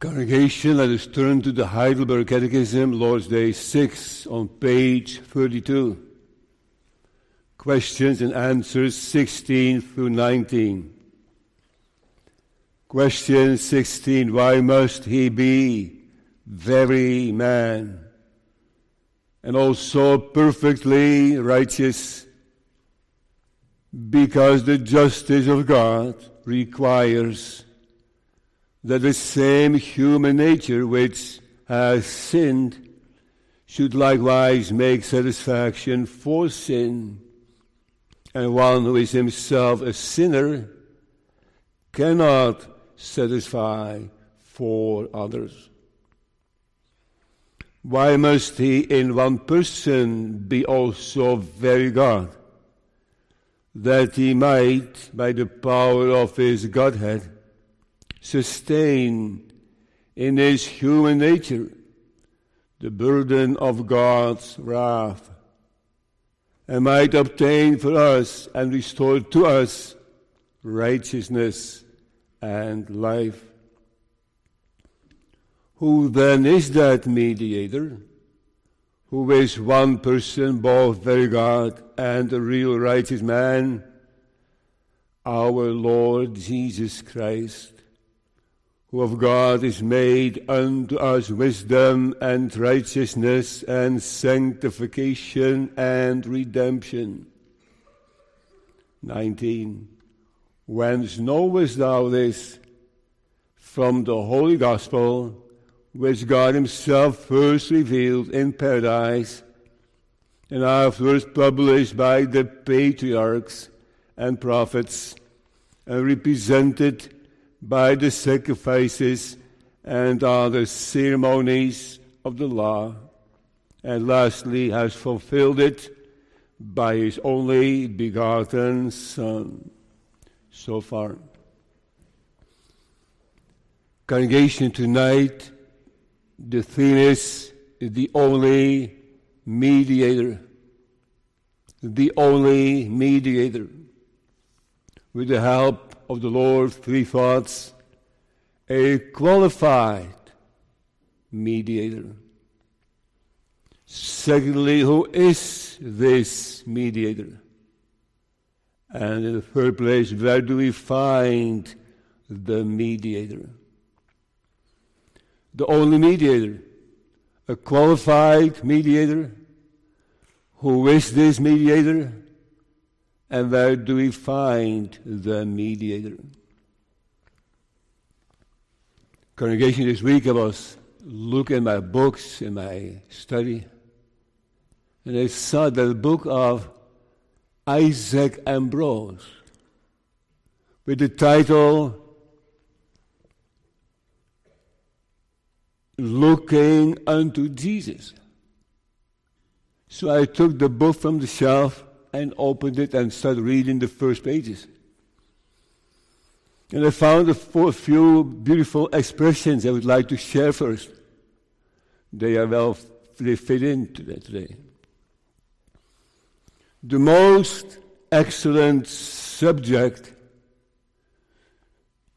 Congregation, let us turn to the Heidelberg Catechism, Lord's Day 6, on page 32. Questions and answers 16 through 19. Question 16 Why must he be very man and also perfectly righteous? Because the justice of God requires that the same human nature which has sinned should likewise make satisfaction for sin. And one who is himself a sinner cannot satisfy for others. Why must he in one person be also very God? That he might, by the power of his Godhead, sustain in his human nature the burden of God's wrath, and might obtain for us and restore to us righteousness and life. Who then is that mediator? Who is one person, both very God and a real righteous man? Our Lord Jesus Christ who of God is made unto us wisdom and righteousness and sanctification and redemption. 19. Whence knowest thou this? From the Holy Gospel, which God Himself first revealed in paradise, and afterwards published by the patriarchs and prophets, and represented by the sacrifices and other ceremonies of the law, and lastly has fulfilled it by his only begotten Son. So far. Congregation, tonight, the theme is the only mediator. The only mediator. With the help of the Lord, three thoughts a qualified mediator. Secondly, who is this mediator? And in the third place, where do we find the mediator? The only mediator, a qualified mediator. Who is this mediator? And where do we find the mediator? Congregation, this week I was looking at my books in my study, and I saw the book of Isaac Ambrose with the title Looking unto Jesus. So I took the book from the shelf and opened it and started reading the first pages. And I found a few beautiful expressions I would like to share first. They are well, they fit into that today. The most excellent subject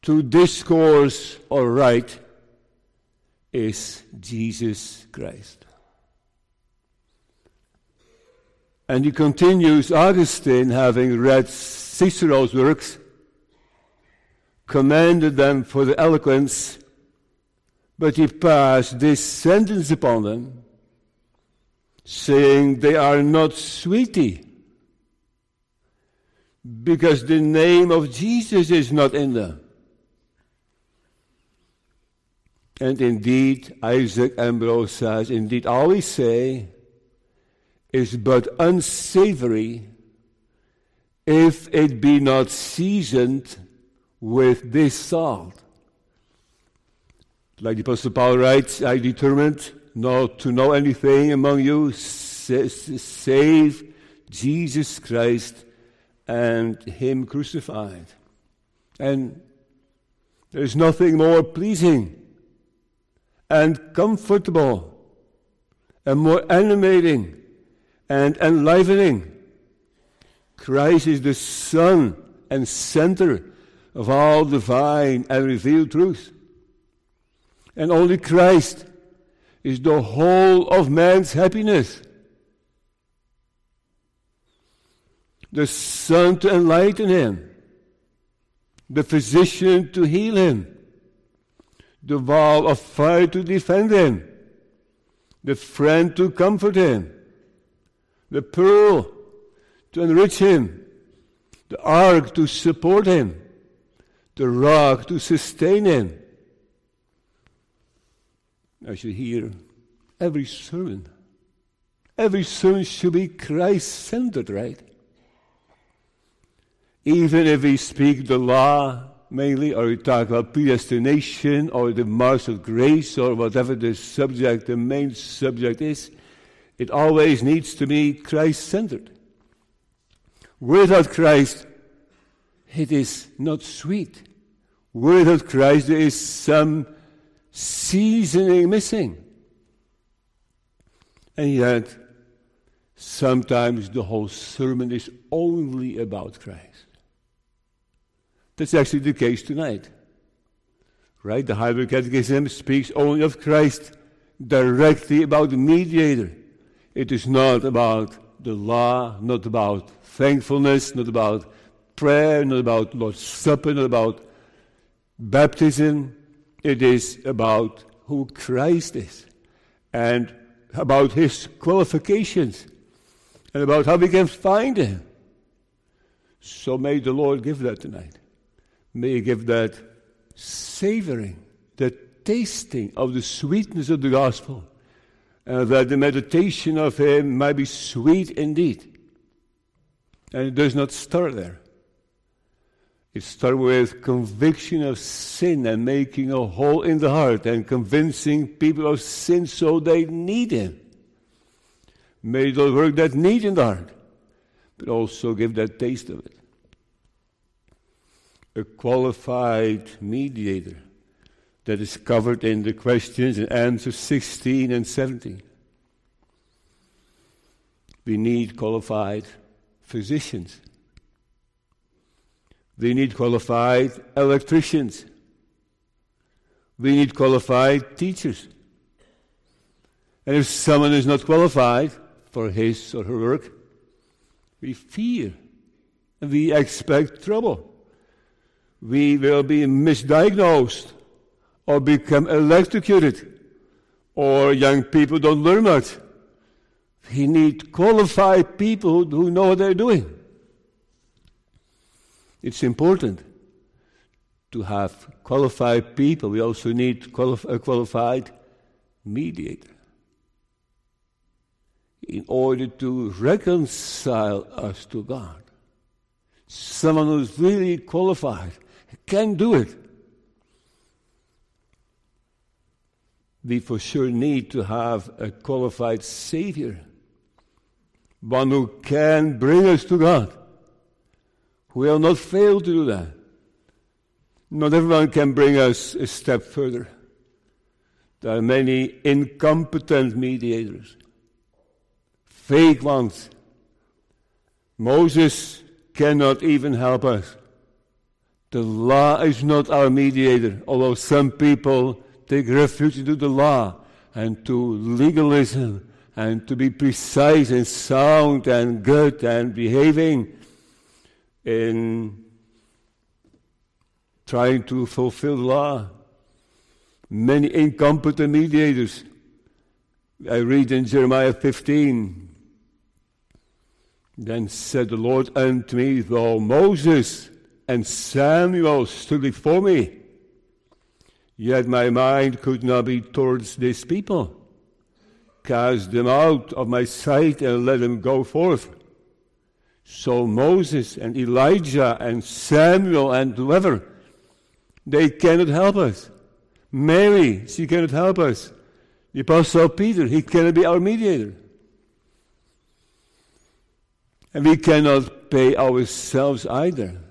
to discourse or write is Jesus Christ. And he continues, Augustine, having read Cicero's works, commended them for the eloquence, but he passed this sentence upon them, saying they are not sweety, because the name of Jesus is not in them. And indeed, Isaac Ambrose says, indeed, all we say is but unsavory if it be not seasoned with this salt. Like the Apostle Paul writes, I determined not to know anything among you save Jesus Christ and Him crucified. And there's nothing more pleasing and comfortable and more animating and enlivening. Christ is the sun and center of all divine and revealed truth. And only Christ is the whole of man's happiness. The sun to enlighten him, the physician to heal him, the wall of fire to defend him, the friend to comfort him, the pearl to enrich him, the ark to support him, the rock to sustain him. I should hear every sermon, every sermon should be Christ centered, right? Even if we speak the law mainly, or we talk about predestination or the marks of grace or whatever the subject, the main subject is, it always needs to be Christ centered. Without Christ, it is not sweet. Without Christ, there is some seasoning missing. And yet, sometimes the whole sermon is only about Christ. That's actually the case tonight. Right? The Heidelberg Catechism speaks only of Christ directly about the mediator. It is not about the law, not about thankfulness, not about prayer, not about Lord's Supper, not about baptism. It is about who Christ is and about his qualifications and about how we can find him. So may the Lord give that tonight. May He give that savoring, that tasting of the sweetness of the gospel, and that the meditation of Him might be sweet indeed. And it does not start there. It starts with conviction of sin and making a hole in the heart and convincing people of sin so they need Him. May the work that need in the heart, but also give that taste of it. A qualified mediator that is covered in the questions and answers 16 and 17. We need qualified physicians. We need qualified electricians. We need qualified teachers. And if someone is not qualified for his or her work, we fear and we expect trouble. We will be misdiagnosed or become electrocuted, or young people don't learn much. We need qualified people who know what they're doing. It's important to have qualified people. We also need a qualified mediator in order to reconcile us to God. Someone who's really qualified can do it. We for sure need to have a qualified Savior, one who can bring us to God who will not fail to do that. Not everyone can bring us a step further. There are many incompetent mediators, fake ones. Moses cannot even help us. The law is not our mediator, although some people take refuge into the law and to legalism and to be precise and sound and good and behaving in trying to fulfill the law. Many incompetent mediators. I read in Jeremiah 15. Then said the Lord unto me, Though Moses and Samuel stood before me, yet my mind could not be towards these people. Cast them out of my sight and let them go forth. So Moses and Elijah and Samuel and whoever, they cannot help us. Mary, she cannot help us. The Apostle Peter, he cannot be our mediator. And we cannot pay ourselves either.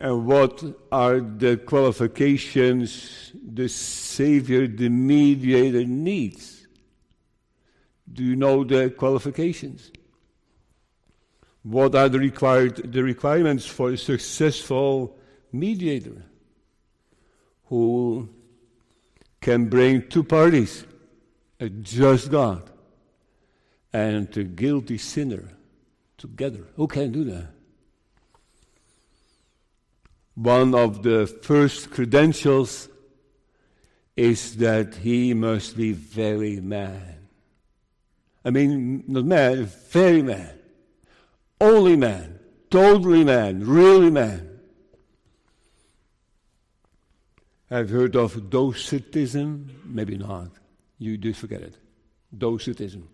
And what are the qualifications the Savior, the mediator, needs? Do you know the qualifications? What are the, required, the requirements for a successful mediator who can bring two parties, a just God and a guilty sinner together. Who can do that? One of the first credentials is that he must be very man. I mean, not man, very man. Only man. Totally man. Really man. I've heard of Docetism? Maybe not. You do forget it. Docetism.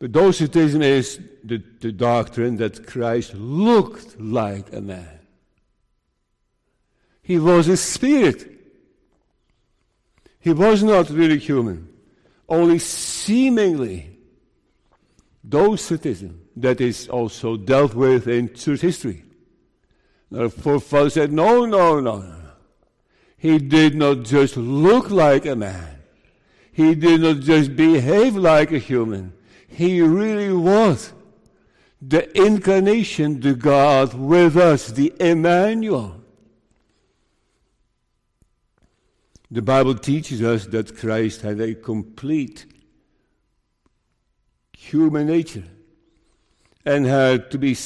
But Docetism is the, the doctrine that Christ looked like a man. He was a spirit. He was not really human, only seemingly. Docetism that is also dealt with in church history. Our forefathers said, no, no, no, no. He did not just look like a man. He did not just behave like a human. He really was the incarnation, the God with us, the Emmanuel. The Bible teaches us that Christ had a complete human nature and had to be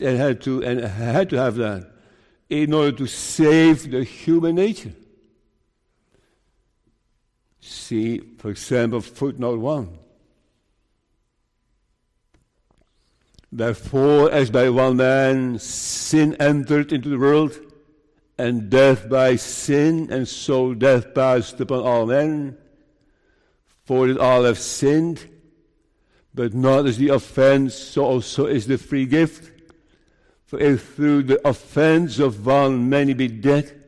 and had to and had to have that in order to save the human nature. See, for example, footnote one. Therefore, as by one man sin entered into the world, and death by sin, and so death passed upon all men, for that all have sinned, but not as the offense, so also is the free gift. For if through the offense of one many be dead,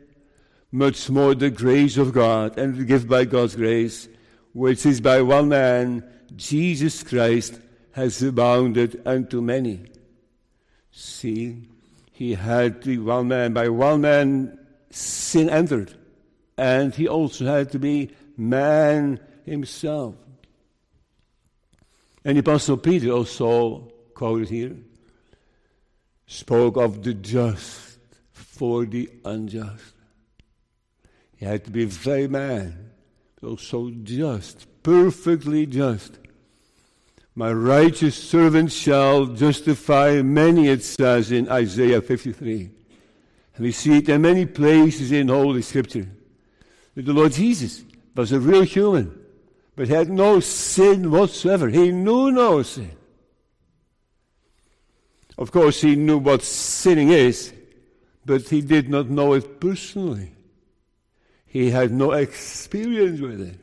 much more the grace of God and the gift by God's grace, which is by one man, Jesus Christ, has abounded unto many. See, he had the one man, by one man sin entered, and he also had to be man himself. And the Apostle Peter also quoted here spoke of the just for the unjust. He had to be very man, but also just, perfectly just. My righteous servant shall justify many, it says in Isaiah 53. And we see it in many places in Holy Scripture. That the Lord Jesus was a real human, but had no sin whatsoever. He knew no sin. Of course, he knew what sinning is, but he did not know it personally. He had no experience with it.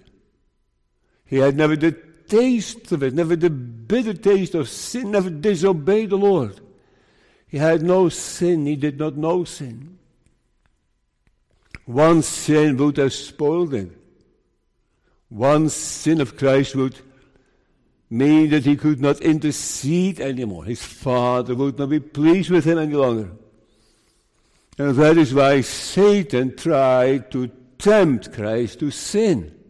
He had never the taste of it, never the bitter taste of sin, never disobeyed the Lord. He had no sin, he did not know sin. One sin would have spoiled him. One sin of Christ would mean that he could not intercede anymore. His father would not be pleased with him any longer. And that is why Satan tried to tempt Christ to sin.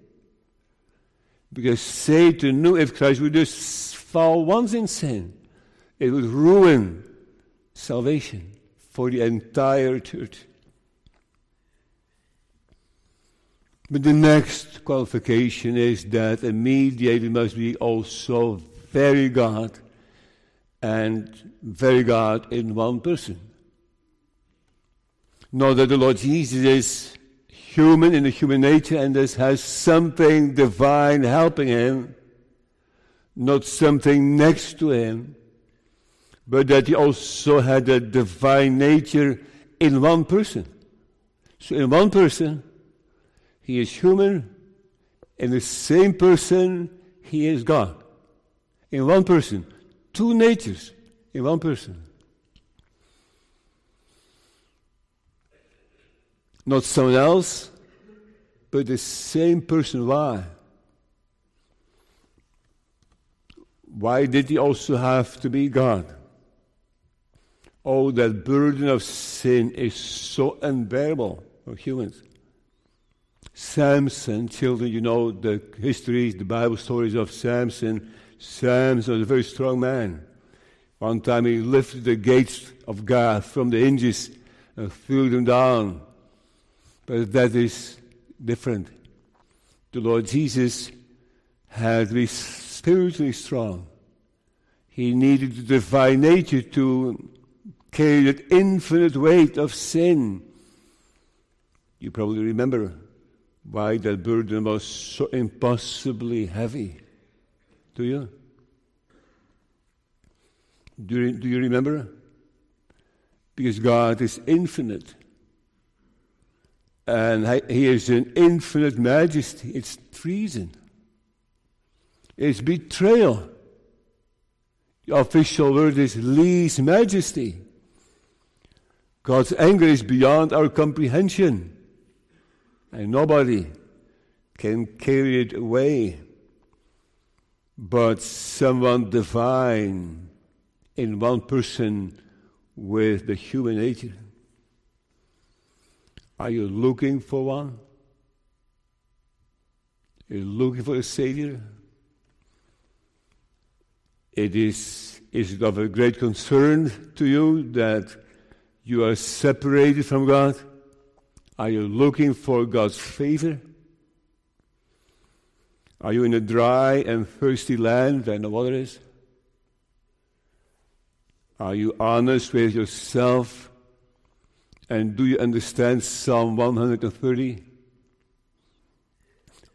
Because Satan knew if Christ would just fall once in sin, it would ruin salvation for the entire church. But the next qualification is that a mediator must be also very God and very God in one person. Know that the Lord Jesus is human in the human nature and this has something divine helping him, not something next to him, but that he also had a divine nature in one person. So in one person, he is human. In the same person, he is God. In one person. Two natures in one person. Not someone else, but the same person. Why? Why did he also have to be God? Oh, that burden of sin is so unbearable for humans. Samson, children, you know the histories, the Bible stories of Samson. Samson was a very strong man. One time he lifted the gates of Gath from the hinges and threw them down. But that is different. The Lord Jesus had to be spiritually strong. He needed the divine nature to carry that infinite weight of sin. You probably remember why that burden was so impossibly heavy. Do you? Do you, do you remember? Because God is infinite. And He is an infinite majesty. It's treason. It's betrayal. The official word is lese majesty. God's anger is beyond our comprehension. And nobody can carry it away but someone divine in one person with the human nature. Are you looking for one? Are you looking for a Savior? It is, is it of a great concern to you that you are separated from God? Are you looking for God's favor? Are you in a dry and thirsty land where no water is? Are you honest with yourself? And do you understand Psalm 130?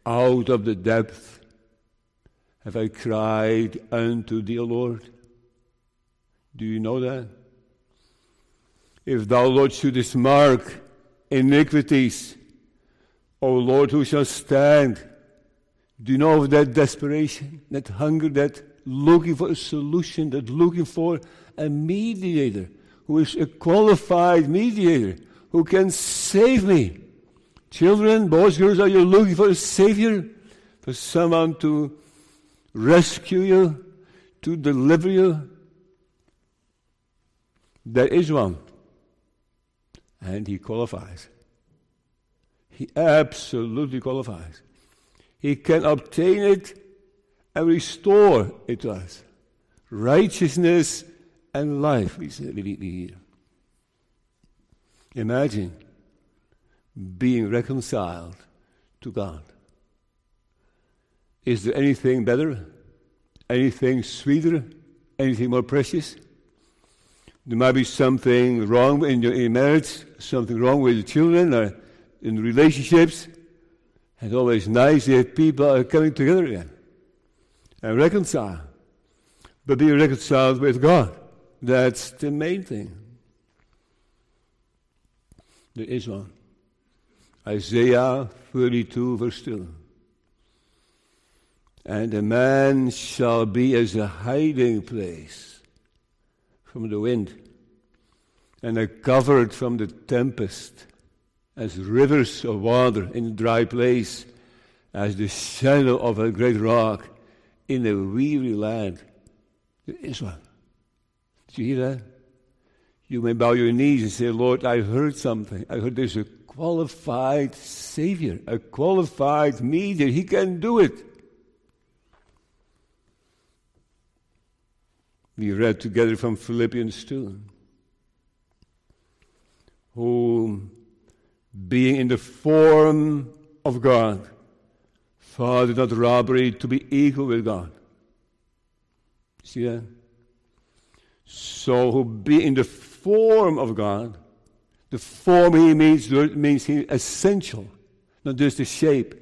Out of the depth have I cried unto thee, Lord. Do you know that? If thou, Lord, shouldest mark iniquities, O Lord, who shall stand? Do you know of that desperation, that hunger, that looking for a solution, that looking for a mediator who is a qualified mediator who can save me? Children, boys, girls, are you looking for a savior? For someone to rescue you, to deliver you? There is one. And he qualifies. He absolutely qualifies. He can obtain it and restore it to us. Righteousness and life, is say here. Imagine being reconciled to God. Is there anything better? Anything sweeter? Anything more precious? There might be something wrong in your in marriage, something wrong with your children or in relationships. It's always nice if people are coming together again and reconcile. But be reconciled with God. That's the main thing. There is one. Isaiah 32, verse 2. And a man shall be as a hiding place from the wind, and a covert from the tempest as rivers of water in a dry place, as the shadow of a great rock in a weary land. There is one. Did you hear that? You may bow your knees and say, Lord, I heard something. I heard there's a qualified Savior, a qualified mediator. He can do it. We read together from Philippians 2. Who being in the form of God, thought it not robbery to be equal with God. See that? So, who be in the form of God, the form he means means he essential, not just the shape.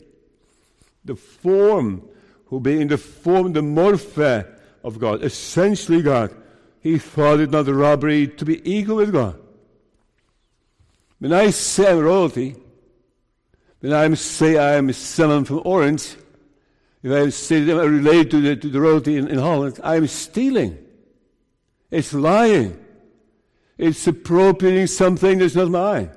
The form, who be in the form, the morphe of God, essentially God. He thought it not a robbery to be equal with God. When I say I'm royalty, when I say I'm someone from Orange, if I say that I relate to the, to the royalty in, in Holland, I'm stealing. It's lying. It's appropriating something that's not mine.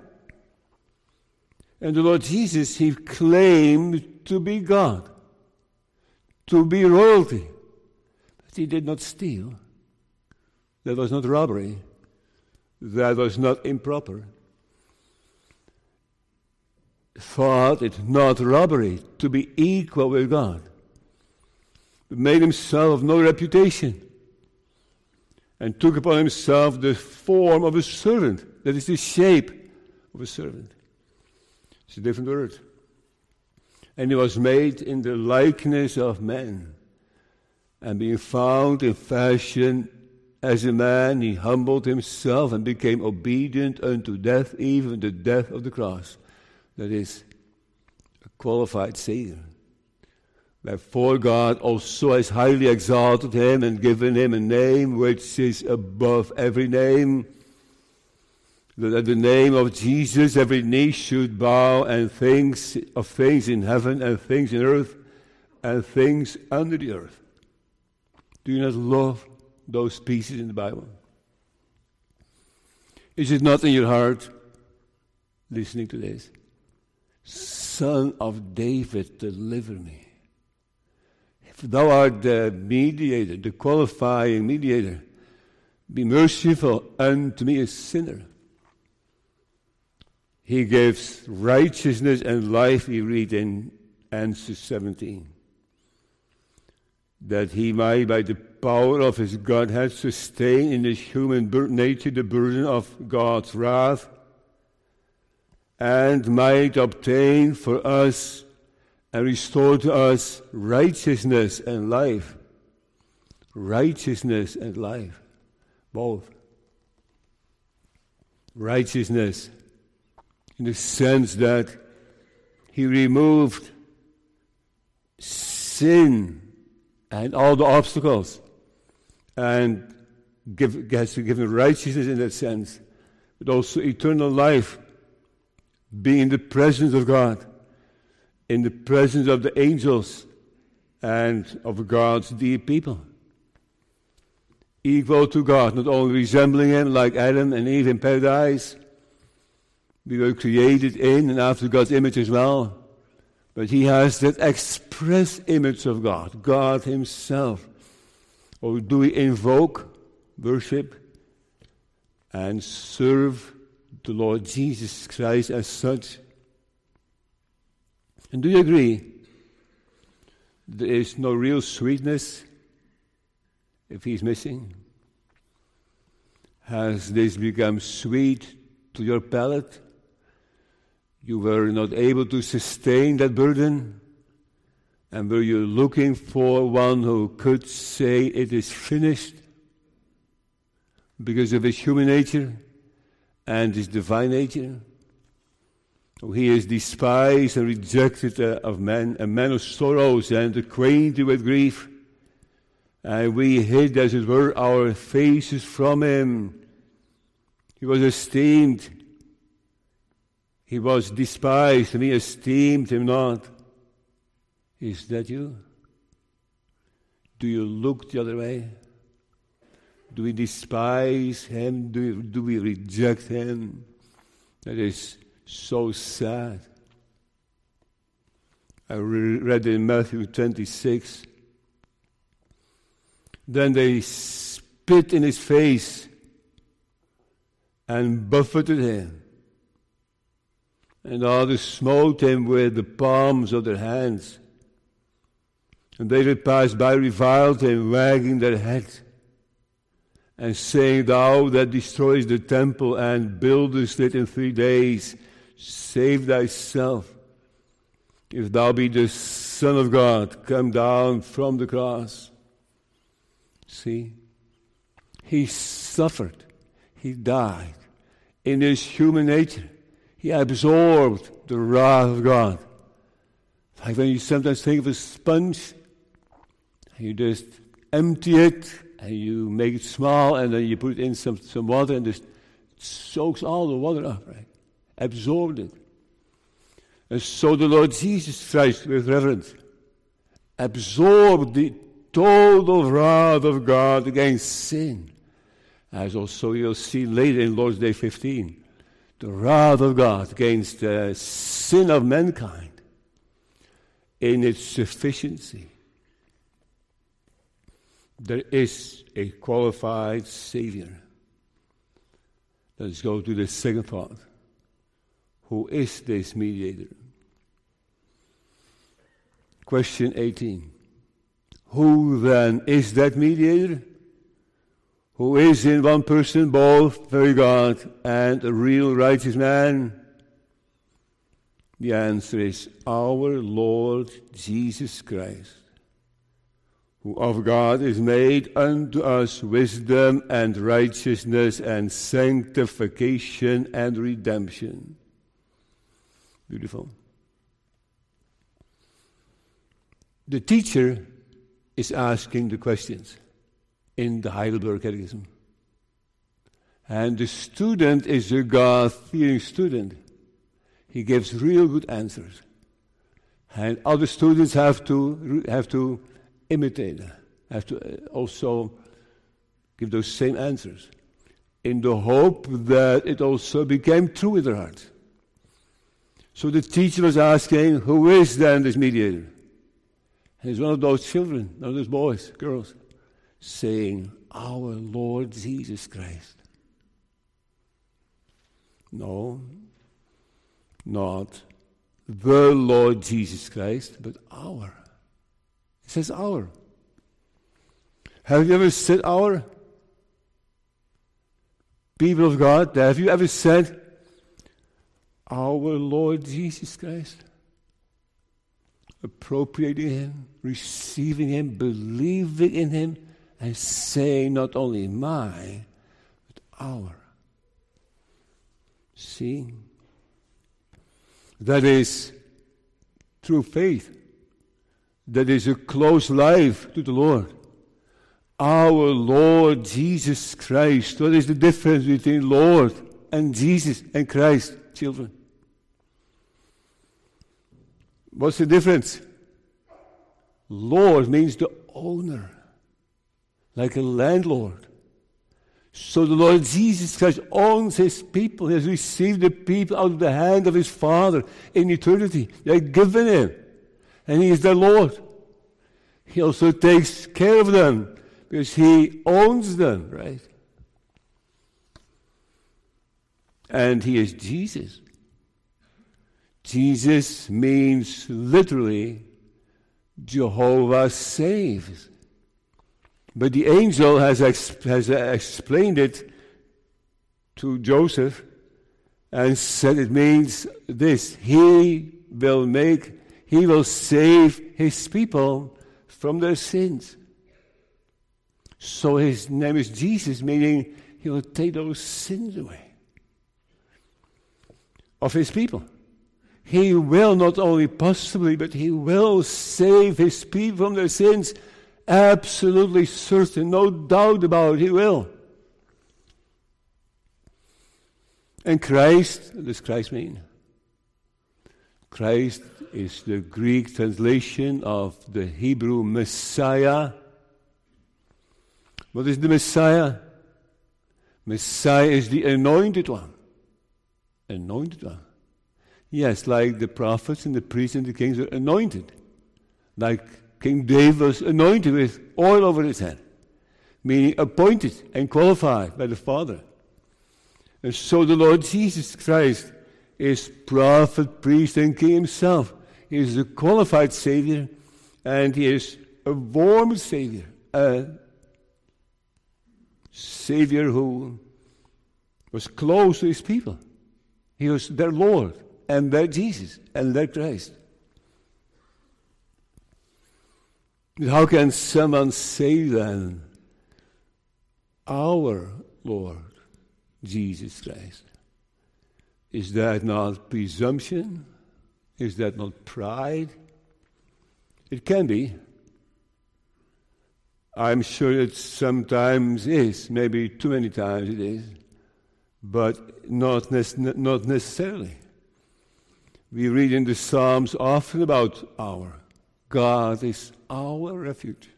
And the Lord Jesus, He claimed to be God, to be royalty. But He did not steal. That was not robbery. That was not improper thought it not robbery to be equal with God, made himself no reputation, and took upon himself the form of a servant, that is the shape of a servant. It's a different word. And he was made in the likeness of men. And being found in fashion as a man, he humbled himself and became obedient unto death, even the death of the cross. That is, a qualified Savior. Therefore, God also has highly exalted him and given him a name which is above every name that at the name of Jesus every knee should bow and things of things in heaven and things in earth and things under the earth. Do you not love those pieces in the Bible? Is it not in your heart listening to this? Son of David, deliver me. Thou art the mediator, the qualifying mediator, be merciful unto me, a sinner. He gives righteousness and life, we read in answer 17. That he might, by the power of his Godhead, sustain in his human nature the burden of God's wrath, and might obtain for us and restore to us righteousness and life. Righteousness and life. Both. Righteousness in the sense that he removed sin and all the obstacles and give, has given righteousness in that sense, but also eternal life, being in the presence of God, in the presence of the angels and of God's dear people. Equal to God, not only resembling Him like Adam and Eve in paradise, we were created in and after God's image as well. But he has that express image of God, God himself. Or do we invoke, worship, and serve the Lord Jesus Christ as such? And do you agree? There is no real sweetness if he's missing. Has this become sweet to your palate? you were not able to sustain that burden? And were you looking for one who could say it is finished because of his human nature and his divine nature? Oh, he is despised and rejected uh, of men, a man of sorrows and acquainted with grief. And we hid, as it were, our faces from him. He was esteemed he was despised, and we esteemed him not. Is that you? Do you look the other way? Do we despise him? Do do we reject him? That is so sad. I read in Matthew 26. Then they spit in his face and buffeted him and others smote him with the palms of their hands. And they that passed by reviled him, wagging their heads, and saying, Thou that destroyest the temple and buildest it in three days, save thyself. If thou be the Son of God, come down from the cross. See, he suffered, he died in his human nature he absorbed the wrath of God. Like when you sometimes think of a sponge, you just empty it and you make it small and then you put in some, some water and just soaks all the water up, right? Absorbed it. And so the Lord Jesus Christ, with reverence, absorbed the total wrath of God against sin. As also you'll see later in Lord's Day 15 the wrath of God against the sin of mankind in its sufficiency. There is a qualified Savior. Let's go to the second part. Who is this mediator? Question 18. Who then is that mediator? who is in one person both very God and a real righteous man. The answer is our Lord Jesus Christ, who of God is made unto us wisdom and righteousness and sanctification and redemption. Beautiful. The teacher is asking the questions in the Heidelberg Catechism. And the student is a God fearing student. He gives real good answers. And other students have to, have to imitate, have to uh, also give those same answers in the hope that it also became true in their hearts. So the teacher was asking, Who is then this mediator? And it's one of those children, one of those boys, girls, saying, Our Lord Jesus Christ. No, not the Lord Jesus Christ, but our. It says our. Have you ever said our? People of God, have you ever said our Lord Jesus Christ? Appropriating Him, receiving Him, believing in Him, and saying not only my, but our. See? That is true faith. That is a close life to the Lord. Our Lord Jesus Christ. What is the difference between Lord and Jesus and Christ, children? What's the difference? Lord means the owner, like a landlord. So the Lord Jesus Christ owns his people. He has received the people out of the hand of his Father in eternity. They are given him. And he is their Lord. He also takes care of them because he owns them, right? And he is Jesus. Jesus means literally Jehovah saves. But the angel has, ex- has explained it to Joseph and said it means this He will make, He will save His people from their sins. So His name is Jesus, meaning He will take those sins away of His people. He will not only possibly, but He will save His people from their sins Absolutely certain, no doubt about it, He will. And Christ, what does Christ mean? Christ is the Greek translation of the Hebrew Messiah. What is the Messiah? Messiah is the anointed one. Anointed one. Yes, like the prophets and the priests and the kings were anointed. Like King David was anointed with oil over his head, meaning appointed and qualified by the Father. And so the Lord Jesus Christ is prophet, priest, and king himself. He is a qualified Savior, and he is a warm Savior, a Savior who was close to his people. He was their Lord, and their Jesus, and their Christ. How can someone say then, our Lord Jesus Christ? Is that not presumption? Is that not pride? It can be. I'm sure it sometimes is, maybe too many times it is, but not, ne- not necessarily. We read in the Psalms often about our. God is our refuge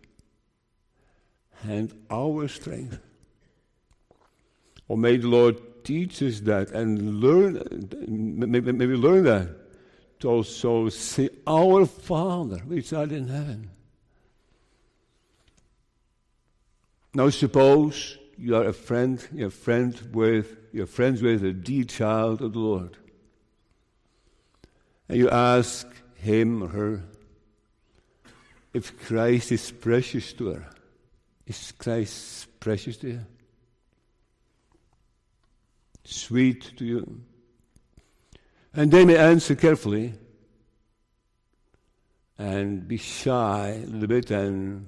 and our strength. Or may the Lord teach us that and learn, maybe, learn that to also say, Our Father, which art in heaven. Now, suppose you are a friend, you're friend with, you're friends with a dear child of the Lord. And you ask him or her, if Christ is precious to her, is Christ precious to you? Sweet to you? And they may answer carefully and be shy a little bit, and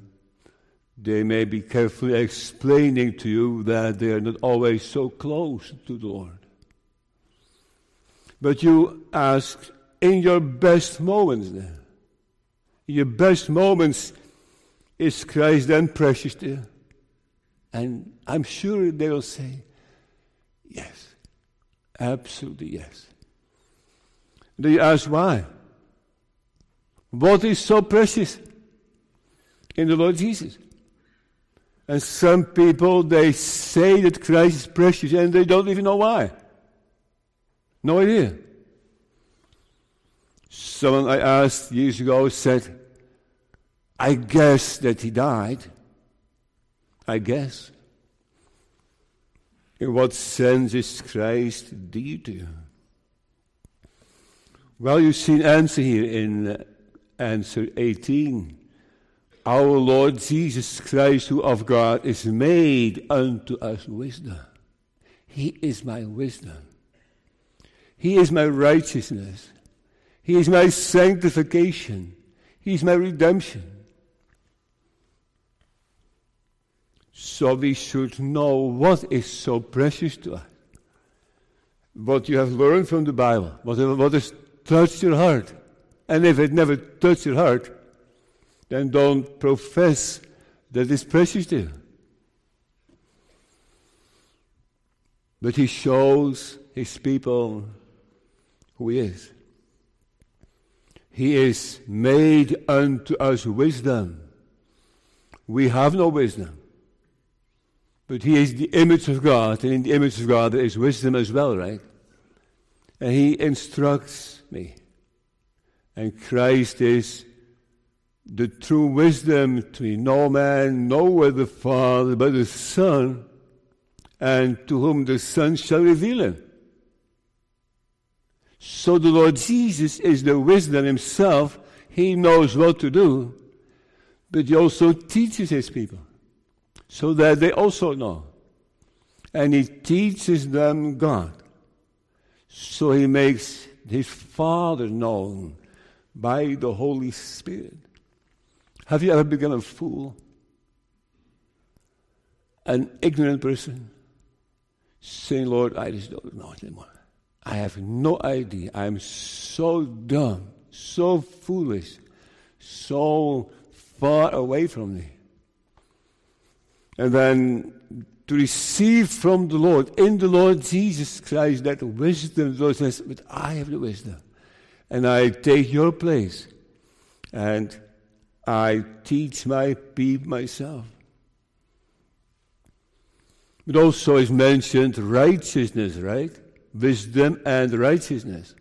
they may be carefully explaining to you that they are not always so close to the Lord. But you ask in your best moments your best moments, is Christ then precious to you? And I'm sure they will say, yes. Absolutely yes. Do you ask why? What is so precious in the Lord Jesus? And some people, they say that Christ is precious and they don't even know why. No idea. Someone I asked years ago said, I guess that he died. I guess. In what sense is Christ dear to you? Well, you see an answer here in uh, answer 18. Our Lord Jesus Christ, who of God is made unto us wisdom. He is my wisdom. He is my righteousness. He is my sanctification. He is my redemption. So we should know what is so precious to us. What you have learned from the Bible, what, what has touched your heart. And if it never touched your heart, then don't profess that it's precious to you. But he shows his people who he is. He is made unto us wisdom. We have no wisdom. But he is the image of God, and in the image of God there is wisdom as well, right? And he instructs me. And Christ is the true wisdom to me. no man knoweth the Father but the Son, and to whom the Son shall reveal him. So the Lord Jesus is the wisdom himself. He knows what to do, but he also teaches his people so that they also know. And he teaches them God. So he makes his Father known by the Holy Spirit. Have you ever become a fool? An ignorant person? Saying, Lord, I just don't know anymore. I have no idea. I'm so dumb, so foolish, so far away from thee. And then to receive from the Lord, in the Lord Jesus Christ, that wisdom, the Lord says, But I have the wisdom. And I take your place. And I teach my people myself. But also is mentioned righteousness, right? Wisdom and righteousness.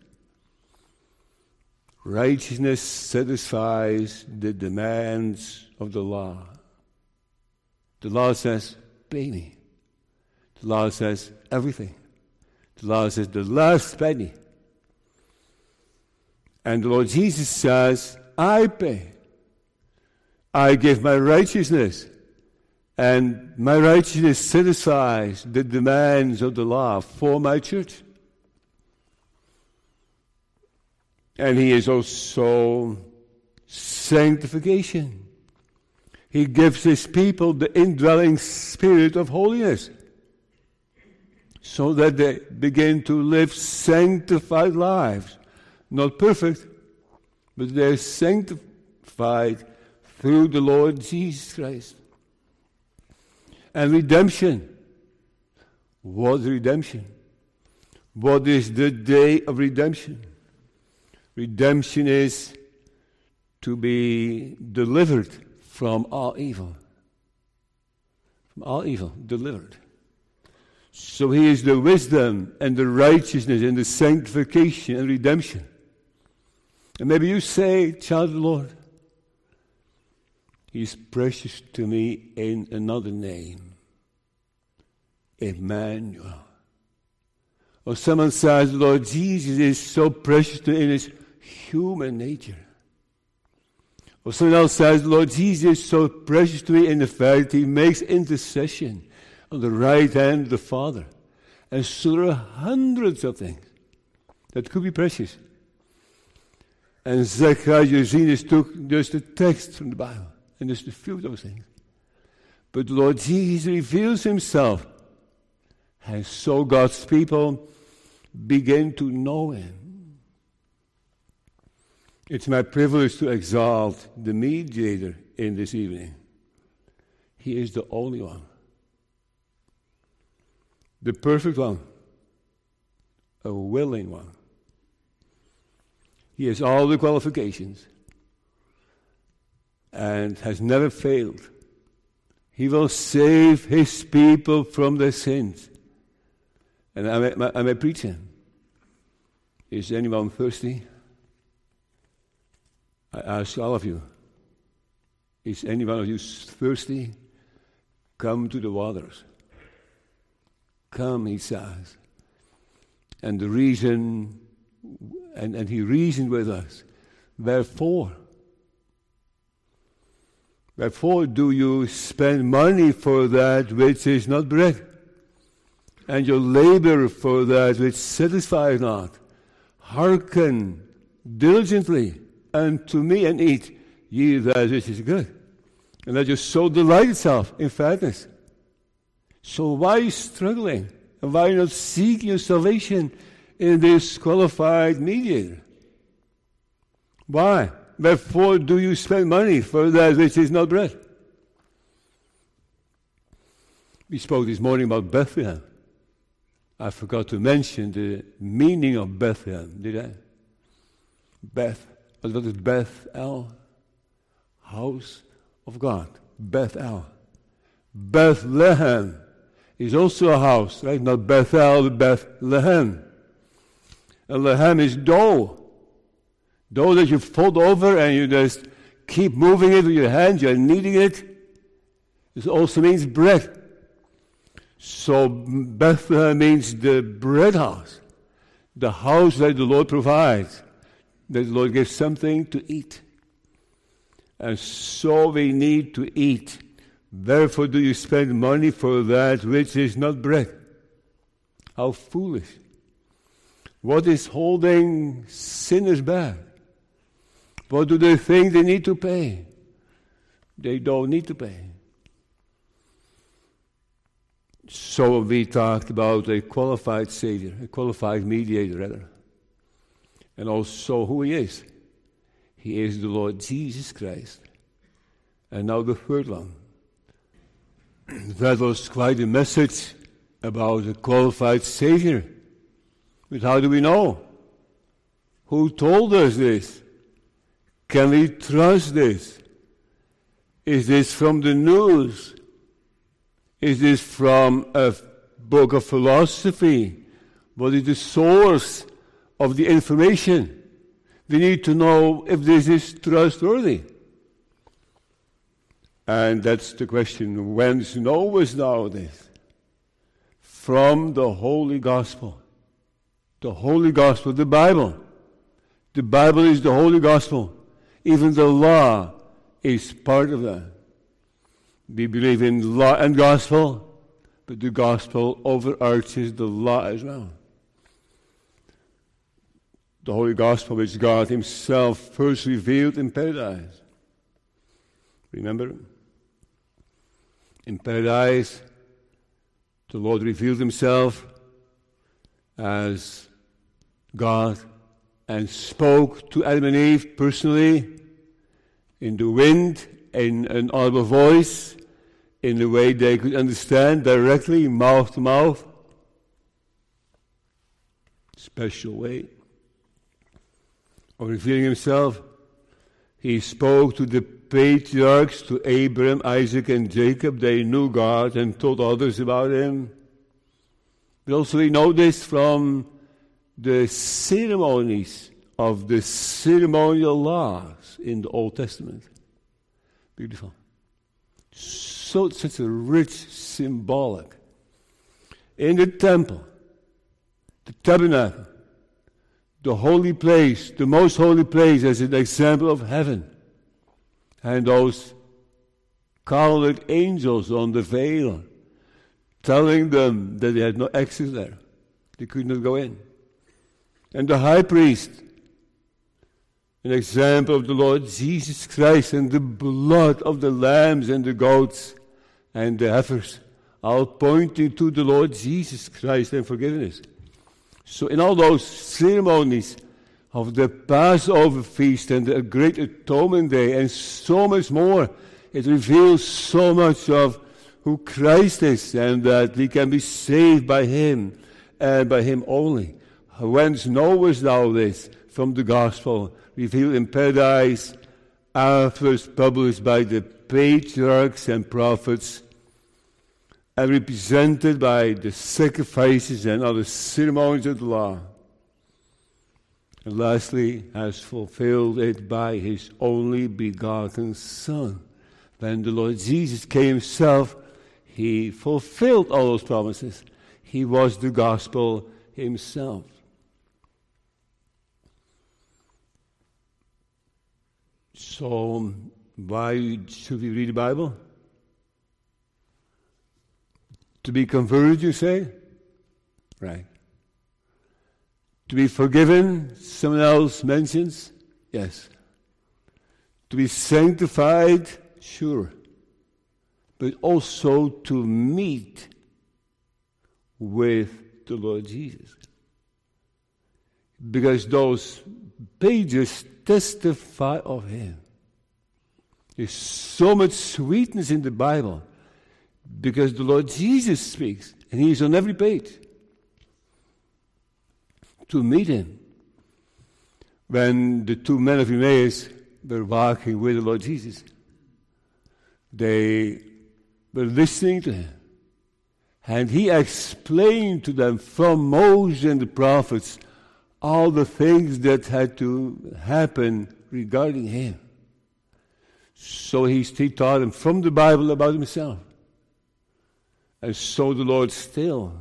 Righteousness satisfies the demands of the law. The law says, pay me. The law says everything. The law says the last penny. And the Lord Jesus says, I pay. I give my righteousness. And my righteousness satisfies the demands of the law for my church. And He is also sanctification. He gives His people the indwelling spirit of holiness so that they begin to live sanctified lives. Not perfect, but they're sanctified through the Lord Jesus Christ and redemption. What redemption? What is the day of redemption? Redemption is to be delivered from all evil. From all evil, delivered. So he is the wisdom and the righteousness and the sanctification and redemption. And maybe you say, child of the Lord, He's precious to me in another name Emmanuel. Or someone says, Lord Jesus is so precious to in his human nature. Or someone else says, Lord Jesus is so precious to me in the fact that he makes intercession on the right hand of the Father. And so there are hundreds of things That could be precious. And Zechariah Ursinus took just the text from the Bible and just a few of those things. But Lord Jesus reveals himself. And so God's people begin to know him. It's my privilege to exalt the mediator in this evening. He is the only one, the perfect one, a willing one. He has all the qualifications and has never failed. He will save his people from their sins. And am I, am I preaching? Is anyone thirsty? I ask all of you. Is any one of you thirsty? Come to the waters. Come, he says. And the reason, and, and he reasoned with us. Wherefore? Wherefore do you spend money for that which is not bread? And you labor for that which satisfies not? Hearken diligently unto me and eat ye that which is good. And let your soul delight itself in fatness. So why are you struggling? And why not seeking your salvation in this qualified mediator? Why? Wherefore do you spend money for that which is not bread? We spoke this morning about Bethlehem. I forgot to mention the meaning of Bethlehem, did I? Beth. What is Beth El? House of God. Bethel. Bethlehem is also a house, right? Not Bethel, but Bethlehem. And Lehem is dough. Dough that you fold over and you just keep moving it with your hands, you're kneading it. It also means bread. So Bethlehem means the bread house, the house that the Lord provides, that the Lord gives something to eat. And so we need to eat. Therefore, do you spend money for that which is not bread? How foolish. What is holding sinners back? What do they think they need to pay? They don't need to pay. So we talked about a qualified Savior, a qualified mediator, rather. And also who he is. He is the Lord Jesus Christ. And now the third one. that was quite a message about a qualified Savior. But how do we know? Who told us this? Can we trust this? Is this from the news? Is this from a book of philosophy? What is the source of the information? We need to know if this is trustworthy. And that's the question whence knowest thou this? From the Holy Gospel. The Holy Gospel, the Bible. The Bible is the Holy Gospel. Even the law is part of that. We believe in law and gospel, but the gospel overarches the law as well the Holy Gospel which God Himself first revealed in paradise. Remember? In paradise, the Lord revealed Himself as God and spoke to Adam and Eve personally in the wind, in an audible voice, in a way they could understand directly, mouth to mouth. Special way of revealing himself, he spoke to the patriarchs, to Abraham, Isaac, and Jacob. They knew God and told others about him. But also we know this from the ceremonies of the ceremonial laws in the Old Testament. Beautiful. So such a rich symbolic. In the temple, the tabernacle, the holy place, the most holy place, as an example of heaven. And those colored angels on the veil telling them that they had no access there. They could not go in. and the high priest. An example of the Lord Jesus Christ and the blood of the lambs and the goats and the heifers, all pointing to the Lord Jesus Christ and forgiveness. So, in all those ceremonies of the Passover feast and the Great Atonement Day, and so much more, it reveals so much of who Christ is and that we can be saved by Him and by Him only. Whence knowest thou this? From the gospel revealed in paradise, afterwards published by the patriarchs and prophets, and represented by the sacrifices and other ceremonies of the law. And lastly, has fulfilled it by his only begotten Son. When the Lord Jesus came himself, he fulfilled all those promises. He was the gospel himself. So, why should we read the Bible? To be converted, you say? Right. To be forgiven, someone else mentions? Yes. To be sanctified? Sure. But also to meet with the Lord Jesus. Because those pages testify of Him. There's so much sweetness in the Bible because the Lord Jesus speaks, and He is on every page. To meet Him. When the two men of Emmaus were walking with the Lord Jesus, they were listening to Him. And He explained to them from Moses and the prophets all the things that had to happen regarding him. So he, he taught them from the Bible about himself. And so the Lord still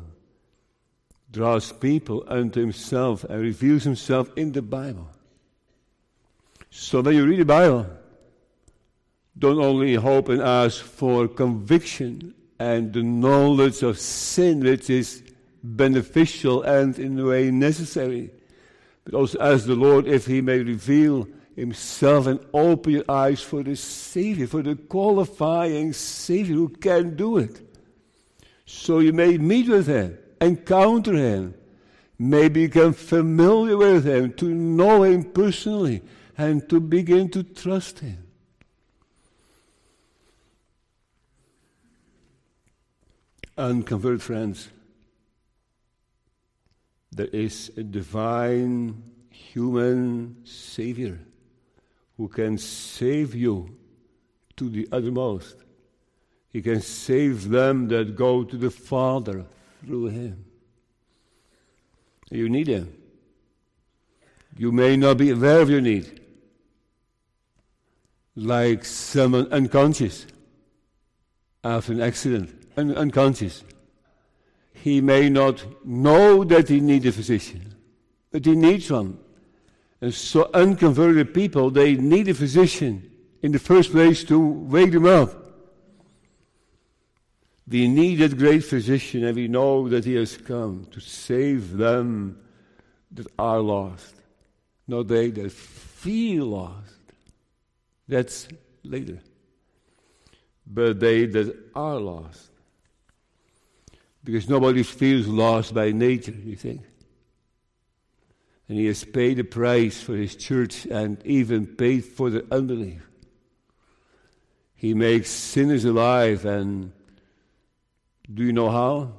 draws people unto himself and reveals himself in the Bible. So when you read the Bible, don't only hope and ask for conviction and the knowledge of sin, which is beneficial and in a way necessary but also ask the Lord if He may reveal Himself and open your eyes for the Savior, for the qualifying Savior who can do it. So you may meet with Him, encounter Him, maybe become familiar with Him, to know Him personally, and to begin to trust Him. Unconverted friends there is a divine human Savior who can save you to the uttermost. He can save them that go to the Father through Him. You need Him. You may not be aware of your need, like someone unconscious after an accident, un- unconscious he may not know that he needs a physician, but he needs one. And so unconverted people, they need a physician in the first place to wake them up. We need that great physician, and we know that he has come to save them that are lost, not they that feel lost. That's later. But they that are lost. Because nobody feels lost by nature, you think. And he has paid a price for his church and even paid for the unbelief. He makes sinners alive, and do you know how?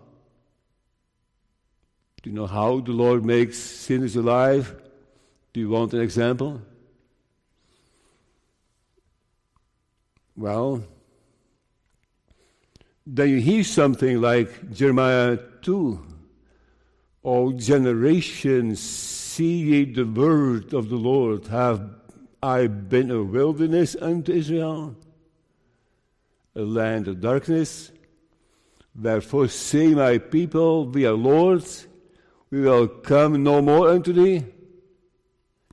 Do you know how the Lord makes sinners alive? Do you want an example? Well, then you hear something like Jeremiah 2 O generations, see ye the word of the Lord. Have I been a wilderness unto Israel, a land of darkness? Therefore say my people, We are lords, we will come no more unto thee.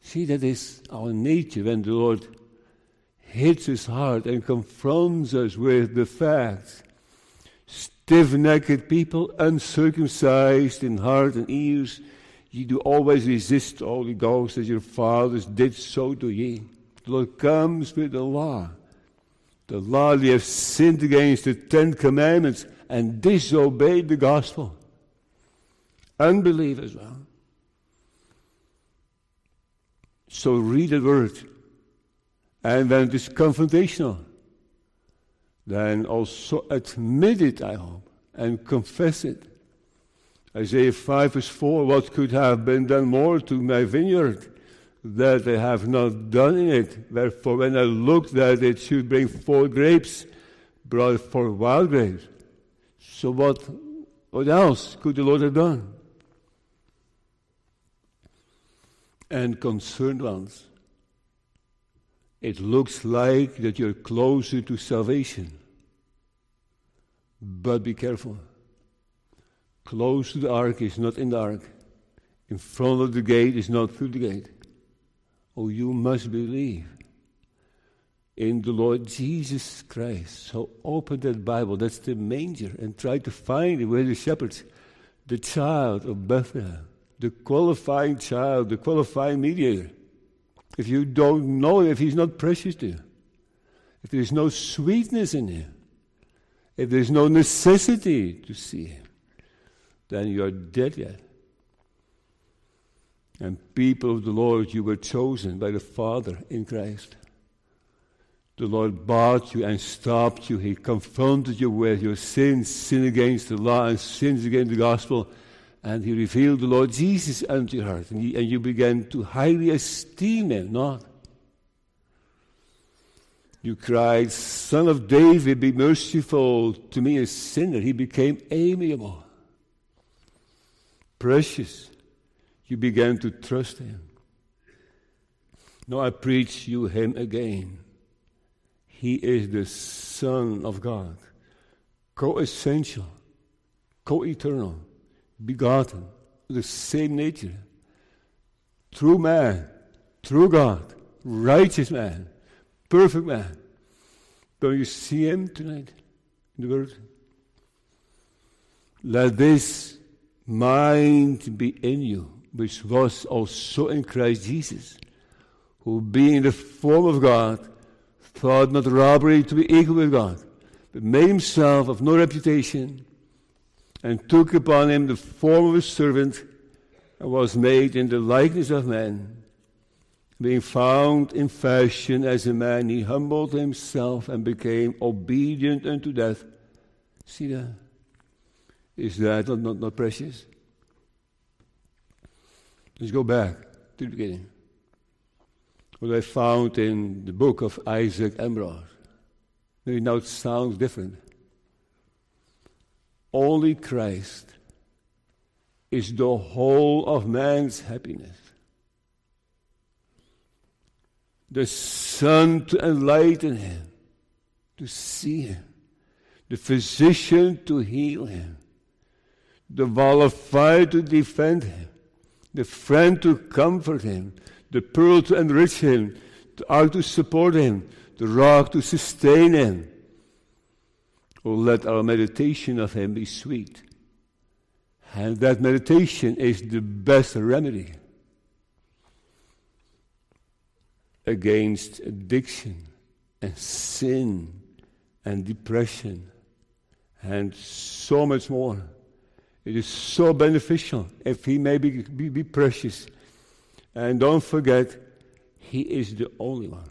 See, that is our nature when the Lord hits his heart and confronts us with the facts stiff necked people, uncircumcised in heart and ears, Ye do always resist the Holy Ghost as your fathers did, so do ye. The Lord comes with the law. The law, they have sinned against the Ten Commandments and disobeyed the gospel. Unbelief as well. So read the word. And when it is confrontational, then also admit it, I hope, and confess it. Isaiah 5 verse 4 What could have been done more to my vineyard that they have not done in it? Therefore, when I looked that it should bring forth grapes, brought forth wild grapes. So, what, what else could the Lord have done? And concerned ones, it looks like that you're closer to salvation. But be careful. Close to the ark is not in the ark. In front of the gate is not through the gate. Oh, you must believe in the Lord Jesus Christ. So open that Bible, that's the manger, and try to find it where the shepherds, the child of Bethlehem, the qualifying child, the qualifying mediator. If you don't know him, if he's not precious to you, if there's no sweetness in him, if there's no necessity to see him, then you're dead yet. And people of the Lord, you were chosen by the Father in Christ. The Lord bought you and stopped you. He confronted you with your sins, sin against the law and sins against the gospel. And He revealed the Lord Jesus unto your heart. And, and you began to highly esteem Him, not? You cried, Son of David, be merciful to me, a sinner. He became amiable, precious. You began to trust him. Now I preach you him again. He is the Son of God, co essential, co eternal, begotten, the same nature, true man, true God, righteous man perfect man. Don't you see him tonight in the Word? Let this mind be in you, which was also in Christ Jesus, who being in the form of God, thought not robbery to be equal with God, but made himself of no reputation, and took upon him the form of a servant, and was made in the likeness of men being found in fashion as a man, he humbled himself and became obedient unto death. See that? Is that not, not, precious? Let's go back to the beginning. What I found in the book of Isaac Ambrose. Maybe now it sounds different. Only Christ is the whole of man's happiness the sun to enlighten him, to see him, the physician to heal him, the wall of fire to defend him, the friend to comfort him, the pearl to enrich him, the ark to support him, the rock to sustain him. Oh, let our meditation of him be sweet. And that meditation is the best remedy against addiction and sin and depression and so much more. It is so beneficial if He may be, be, be precious. And don't forget, He is the only one,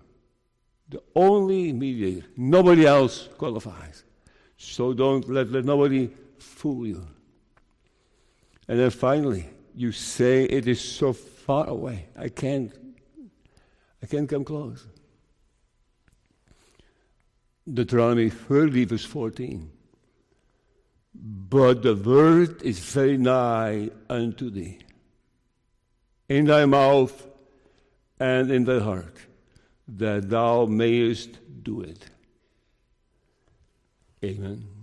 the only mediator. Nobody else qualifies. So don't let, let nobody fool you. And then finally, you say it is so far away. I can't I can't come close. Deuteronomy 30, verse 14. But the word is very nigh unto thee, in thy mouth and in thy heart, that thou mayest do it. Amen.